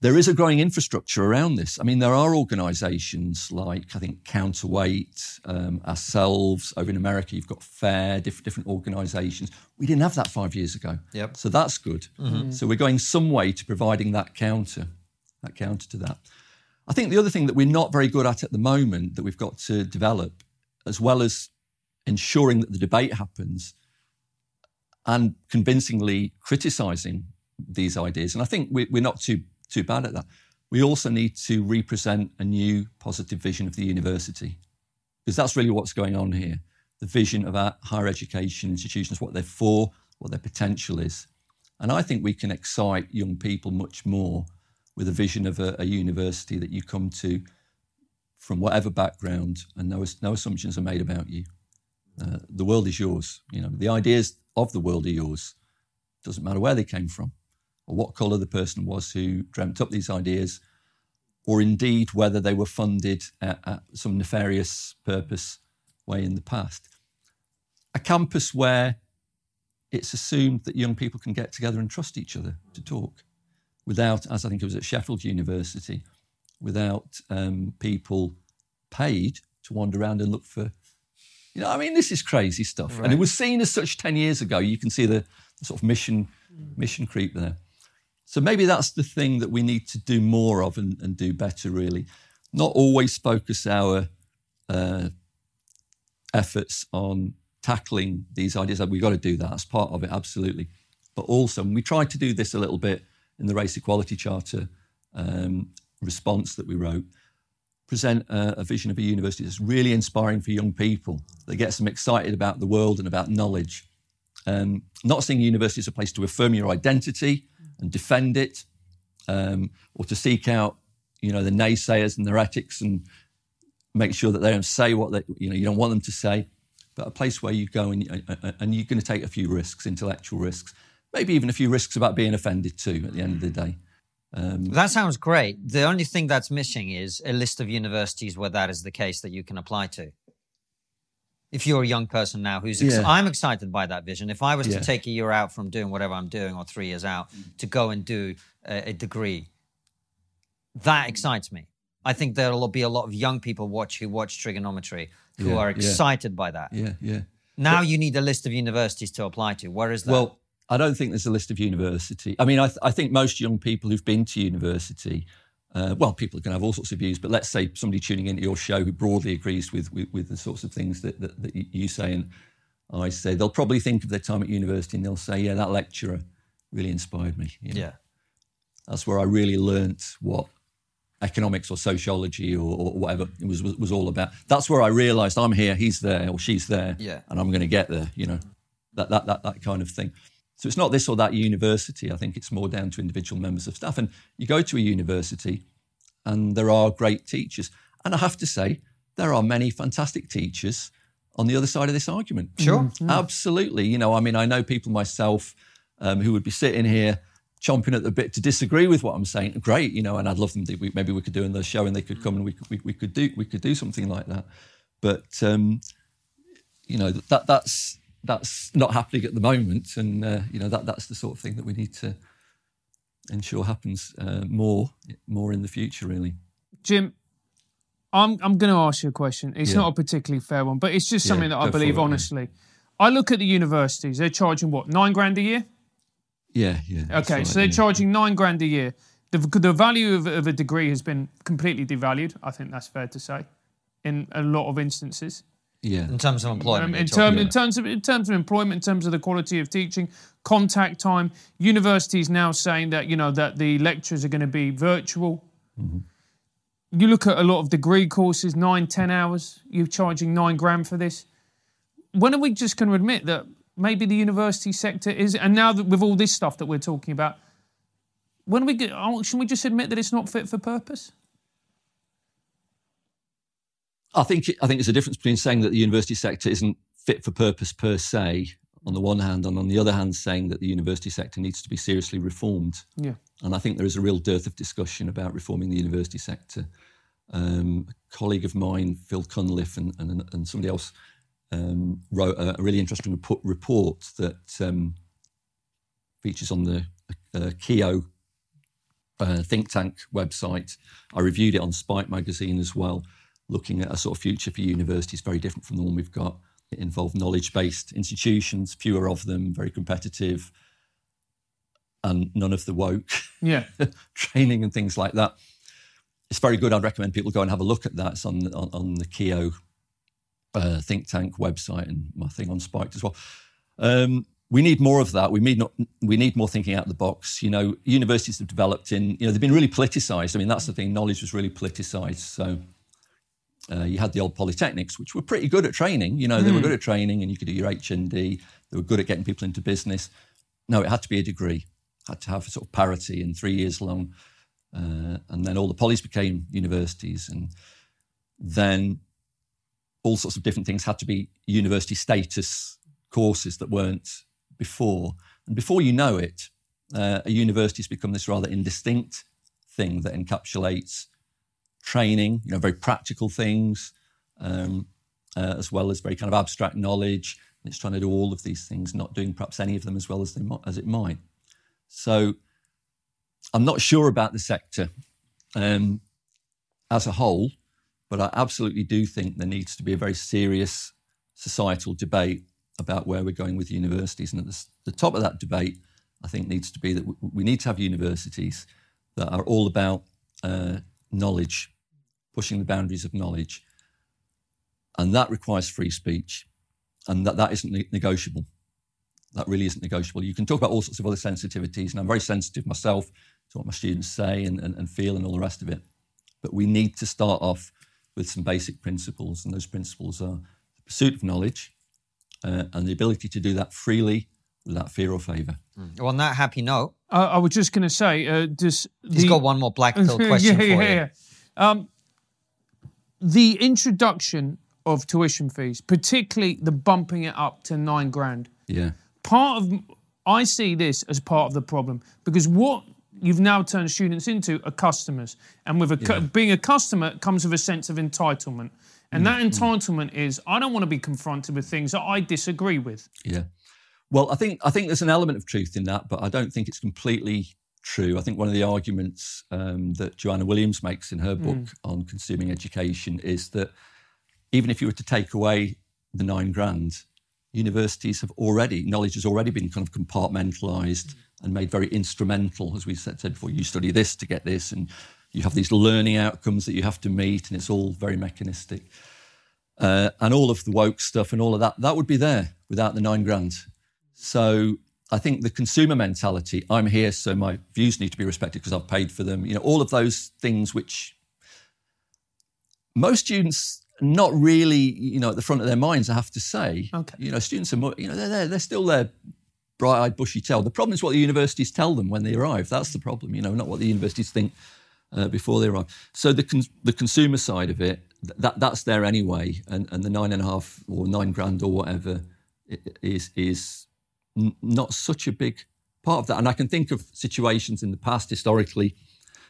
there is a growing infrastructure around this. I mean, there are organisations like I think Counterweight, um, ourselves over in America. You've got FAIR, different different organisations. We didn't have that five years ago. Yep. So that's good. Mm-hmm. So we're going some way to providing that counter, that counter to that. I think the other thing that we're not very good at at the moment that we've got to develop, as well as ensuring that the debate happens and convincingly criticising these ideas. And I think we, we're not too too bad at that. We also need to represent a new positive vision of the university, because that's really what's going on here. The vision of our higher education institutions, what they're for, what their potential is. And I think we can excite young people much more with a vision of a, a university that you come to from whatever background and no, no assumptions are made about you. Uh, the world is yours. You know, the ideas of the world are yours. Doesn't matter where they came from or what colour the person was who dreamt up these ideas, or indeed whether they were funded at, at some nefarious purpose way in the past. A campus where it's assumed that young people can get together and trust each other to talk without, as I think it was at Sheffield University, without um, people paid to wander around and look for. You know, I mean, this is crazy stuff. Right. And it was seen as such 10 years ago. You can see the, the sort of mission, mission creep there. So maybe that's the thing that we need to do more of and, and do better, really. Not always focus our uh, efforts on tackling these ideas. We've got to do that. That's part of it, absolutely. But also, and we tried to do this a little bit in the Race Equality Charter um, response that we wrote, present a, a, vision of a university that's really inspiring for young people, that gets them excited about the world and about knowledge. Um, not seeing university as a place to affirm your identity and defend it, um, or to seek out, you know, the naysayers and their ethics and make sure that they don't say what they, you know, you don't want them to say, but a place where you go and, and you're going to take a few risks, intellectual risks, maybe even a few risks about being offended too at the end of the day. Um, that sounds great. The only thing that's missing is a list of universities where that is the case that you can apply to. If you're a young person now who's, ex- yeah. I'm excited by that vision. If I was yeah. to take a year out from doing whatever I'm doing or three years out mm. to go and do a, a degree, that mm. excites me. I think there'll be a lot of young people watch who watch TRIGGERnometry who yeah, are excited by that. Yeah, yeah. Now but, you need a list of universities to apply to. Where is that? Well, I don't think there's a list of university. I mean, I, th- I think most young people who've been to university, uh, well, people can have all sorts of views, but let's say somebody tuning into your show who broadly agrees with, with, with the sorts of things that, that, that, you say and I say, they'll probably think of their time at university and they'll say, yeah, that lecturer really inspired me. You know? Yeah. That's where I really learnt what economics or sociology or, or whatever it was, was, was all about. That's where I realised I'm here, he's there, or she's there, yeah. and I'm going to get there. You know, that, that that that kind of thing. So it's not this or that university. I think it's more down to individual members of staff. And you go to a university and there are great teachers. And I have to say, there are many fantastic teachers on the other side of this argument. Sure. Mm-hmm. Absolutely. You know, I mean, I know people myself um, who would be sitting here chomping at the bit to disagree with what I'm saying. Great, you know, and I'd love them to. We, maybe we could do another show and they could come and we could, we, we could do we could do something like that. But um, you know that that's that's not happening at the moment, and uh, you know that that's the sort of thing that we need to ensure happens uh, more more in the future. Really, Jim. I'm I'm going to ask you a question. It's yeah. not a particularly fair one, but it's just something yeah, that I believe it, honestly. Yeah. I look at the universities; they're charging what nine grand a year. Yeah, yeah. Okay, right, so they're charging nine grand a year. The, the value of, of a degree has been completely devalued. I think that's fair to say, in a lot of instances. Yeah. In terms of employment. Um, in, term, yeah. in, terms of, in terms of employment, in terms of the quality of teaching, contact time, universities now saying that, you know, that the lectures are going to be virtual. Mm-hmm. You look at a lot of degree courses, nine, ten hours, you're charging nine grand for this. When are we just going to admit that maybe the university sector is, and now that with all this stuff that we're talking about, when we get, oh, should we just admit that it's not fit for purpose? I think I think there's a difference between saying that the university sector isn't fit for purpose per se, on the one hand, and on the other hand, saying that the university sector needs to be seriously reformed. Yeah. And I think there is a real dearth of discussion about reforming the university sector. Um, a colleague of mine, Phil Cunliffe, and, and, and somebody else um, wrote a, really interesting report that um, features on the uh, Cieo uh, think tank website. I reviewed it on Spiked magazine as well looking at a sort of future for universities very different from the one we've got. It involved knowledge based institutions, fewer of them, very competitive, and none of the woke yeah. training and things like that. It's very good. I'd recommend people go and have a look at that. It's on, on, on the Cieo uh, think tank website and my thing on Spiked as well. Um, we need more of that. We need not, we need more thinking out of the box. You know, universities have developed in, you know, they've been really politicized. I mean, that's the thing. Knowledge was really politicized. So uh, you had the old polytechnics, which were pretty good at training. You know, they mm. were hmm. good at training, and you could do your HND. They were good at getting people into business. No, it had to be a degree. Had to have a sort of parity and three years long. Uh, and then all the polys became universities, and then all sorts of different things had to be university status courses that weren't before. And before you know it, uh, a university has become this rather indistinct thing that encapsulates training, you know, very practical things, um, uh, as well as very kind of abstract knowledge. And it's trying to do all of these things, not doing perhaps any of them as well as, they, as it might. So I'm not sure about the sector um, as a whole, but I absolutely do think there needs to be a very serious societal debate about where we're going with universities. And at the, the top of that debate, I think needs to be that we need to have universities that are all about uh, knowledge, pushing the boundaries of knowledge. And that requires free speech. And that, that isn't negotiable. That really isn't negotiable. You can talk about all sorts of other sensitivities, and I'm very sensitive myself to what my students say and, and, and feel and all the rest of it. but we need to start off with some basic principles, and those principles are the pursuit of knowledge uh, and the ability to do that freely without fear or favour. Mm. Well, on that happy note, uh, I was just going to say, uh, does he's got one more black pill question yeah, for yeah, you. Yeah. Um, the introduction of tuition fees, particularly the bumping it up to nine grand. Yeah. Part of I see this as part of the problem because what you've now turned students into are customers, and with a, yeah. being a customer comes with a sense of entitlement, and mm that entitlement is I don't want to be confronted with things that I disagree with. Yeah. Well, I think I think there's an element of truth in that, but I don't think it's completely true. I think one of the arguments um, that Joanna Williams makes in her book mm. on consuming education is that even if you were to take away the nine grand, universities have already, knowledge has already been kind of compartmentalized and made very instrumental. As we said, said before, you study this to get this, and you have these learning outcomes that you have to meet, and it's all very mechanistic. Uh, and all of the woke stuff and all of that, that would be there without the nine grand. So I think the consumer mentality, I'm here, so my views need to be respected because I've paid for them. You know, all of those things which most students not really, you know, at the front of their minds, I have to say. Okay. You know, students are, more, you know, they're, they're, they're still there bright-eyed, bushy-tailed. The problem is what the universities tell them when they arrive. That's the problem, you know, not what the universities think uh, before they arrive. So the con- the consumer side of it, that that's there anyway, and, and the nine and a half or nine grand or whatever is is n- not such a big part of that. And I can think of situations in the past historically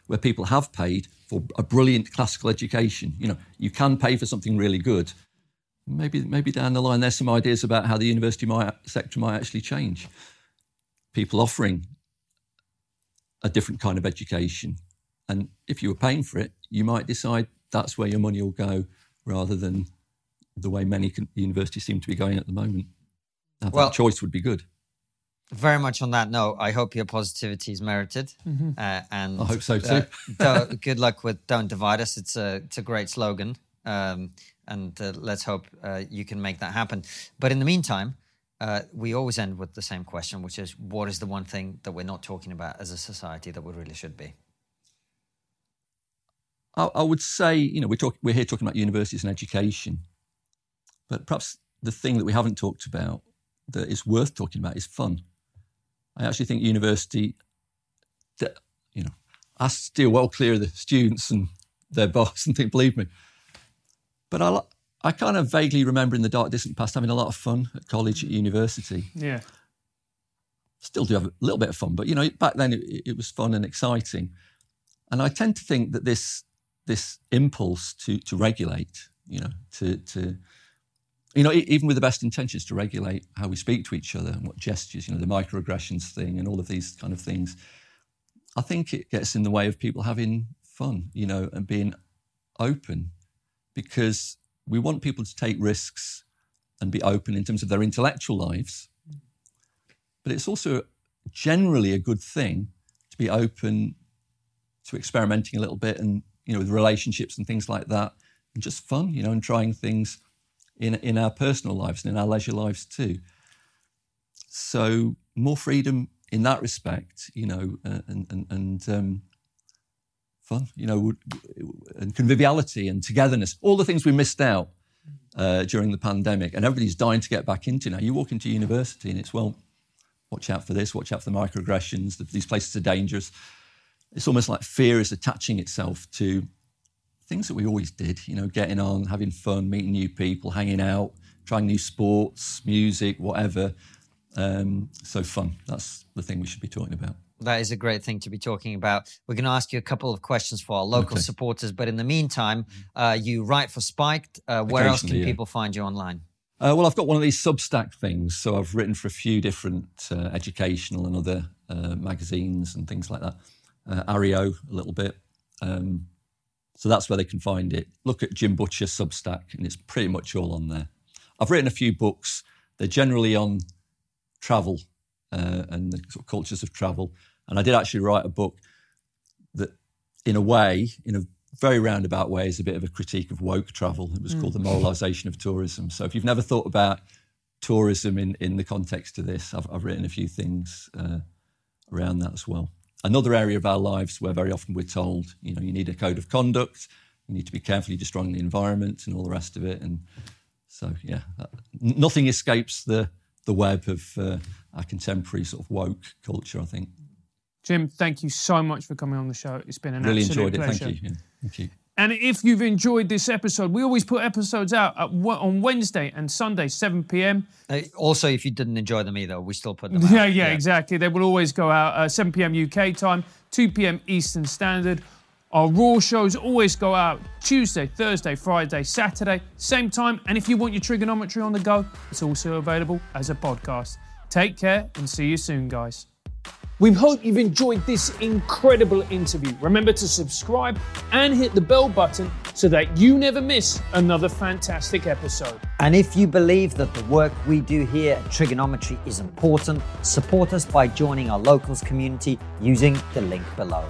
where people have paid for a brilliant classical education. You know, you can pay for something really good. Maybe, maybe down the line, there's some ideas about how the university might, sector might actually change. People offering a different kind of education. And if you were paying for it, you might decide that's where your money will go rather than the way many universities seem to be going at the moment. Now, well, that choice would be good very much on that note, I hope your positivity is merited, mm-hmm. uh, and I hope so too. uh, good luck with "Don't Divide Us." It's a it's a great slogan, um, and uh, let's hope uh, you can make that happen. But in the meantime, uh, we always end with the same question, which is, what is the one thing that we're not talking about as a society that we really should be? I, I would say, you know, we're talking we're here talking about universities and education, but perhaps the thing that we haven't talked about that is worth talking about is fun. I actually think university, you know, I steer well clear of the students and their boss and think, believe me. But I, I kind of vaguely remember in the dark distant past having a lot of fun at college, at university. Yeah. Still do have a little bit of fun, but you know, back then it, it was fun and exciting. And I tend to think that this this impulse to to regulate, you know, to to you know, even with the best intentions to regulate how we speak to each other and what gestures, you know, the microaggressions thing and all of these kind of things, I think it gets in the way of people having fun, you know, and being open because we want people to take risks and be open in terms of their intellectual lives. But it's also generally a good thing to be open to experimenting a little bit and, you know, with relationships and things like that and just fun, you know, and trying things in, in our personal lives and in our leisure lives too. So more freedom in that respect, you know, uh, and, and, and um, fun, you know, and conviviality and togetherness, all the things we missed out uh, during the pandemic and everybody's dying to get back into now. You walk into university and it's, well, watch out for this, watch out for the microaggressions, these places are dangerous. It's almost like fear is attaching itself to things that we always did, you know, getting on, having fun, meeting new people, hanging out, trying new sports, music, whatever. Um, so fun. That's the thing we should be talking about. That is a great thing to be talking about. We're going to ask you a couple of questions for our local okay. supporters, but in the meantime, uh, you write for Spiked. Uh, where else can yeah. people find you online? Uh, well, I've got one of these Substack things, so I've written for a few different uh, educational and other uh, magazines and things like that. Uh, Areo a little bit. Um, so that's where they can find it. Look at Jim Butcher Substack, and it's pretty much all on there. I've written a few books. They're generally on travel uh, and the sort of cultures of travel. And I did actually write a book that, in a way, in a very roundabout way, is a bit of a critique of woke travel. It was mm. called The Moralization of Tourism. So if you've never thought about tourism in, in the context of this, I've, I've written a few things uh, around that as well. Another area of our lives where very often we're told, you know, you need a code of conduct, you need to be carefully destroying the environment and all the rest of it. And so, yeah, nothing escapes the the web of uh, our contemporary sort of woke culture. I think. Jim, thank you so much for coming on the show. It's been an really absolute enjoyed it. pleasure. Thank you. Yeah, thank you. And if you've enjoyed this episode, we always put episodes out at, on Wednesday and Sunday, 7 p.m. Uh, also, if you didn't enjoy them either, we still put them out. Yeah, yeah, exactly. They will always go out uh, 7 p.m. UK time, 2 p.m. Eastern Standard. Our Raw shows always go out Tuesday, Thursday, Friday, Saturday, same time. And if you want your TRIGGERnometry on the go, it's also available as a podcast. Take care and see you soon, guys. We hope you've enjoyed this incredible interview. Remember to subscribe and hit the bell button so that you never miss another fantastic episode. And if you believe that the work we do here at TRIGGERnometry is important, support us by joining our locals community using the link below.